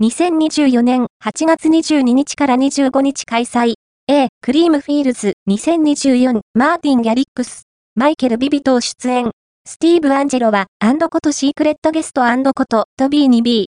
2024年8月22日から25日開催。A、クリームフィールズ2024マーティン・ギャリックス、マイケル・ビビトを出演。スティーブ・アンジェロは、アンドことシークレットゲストアンドことと B に B、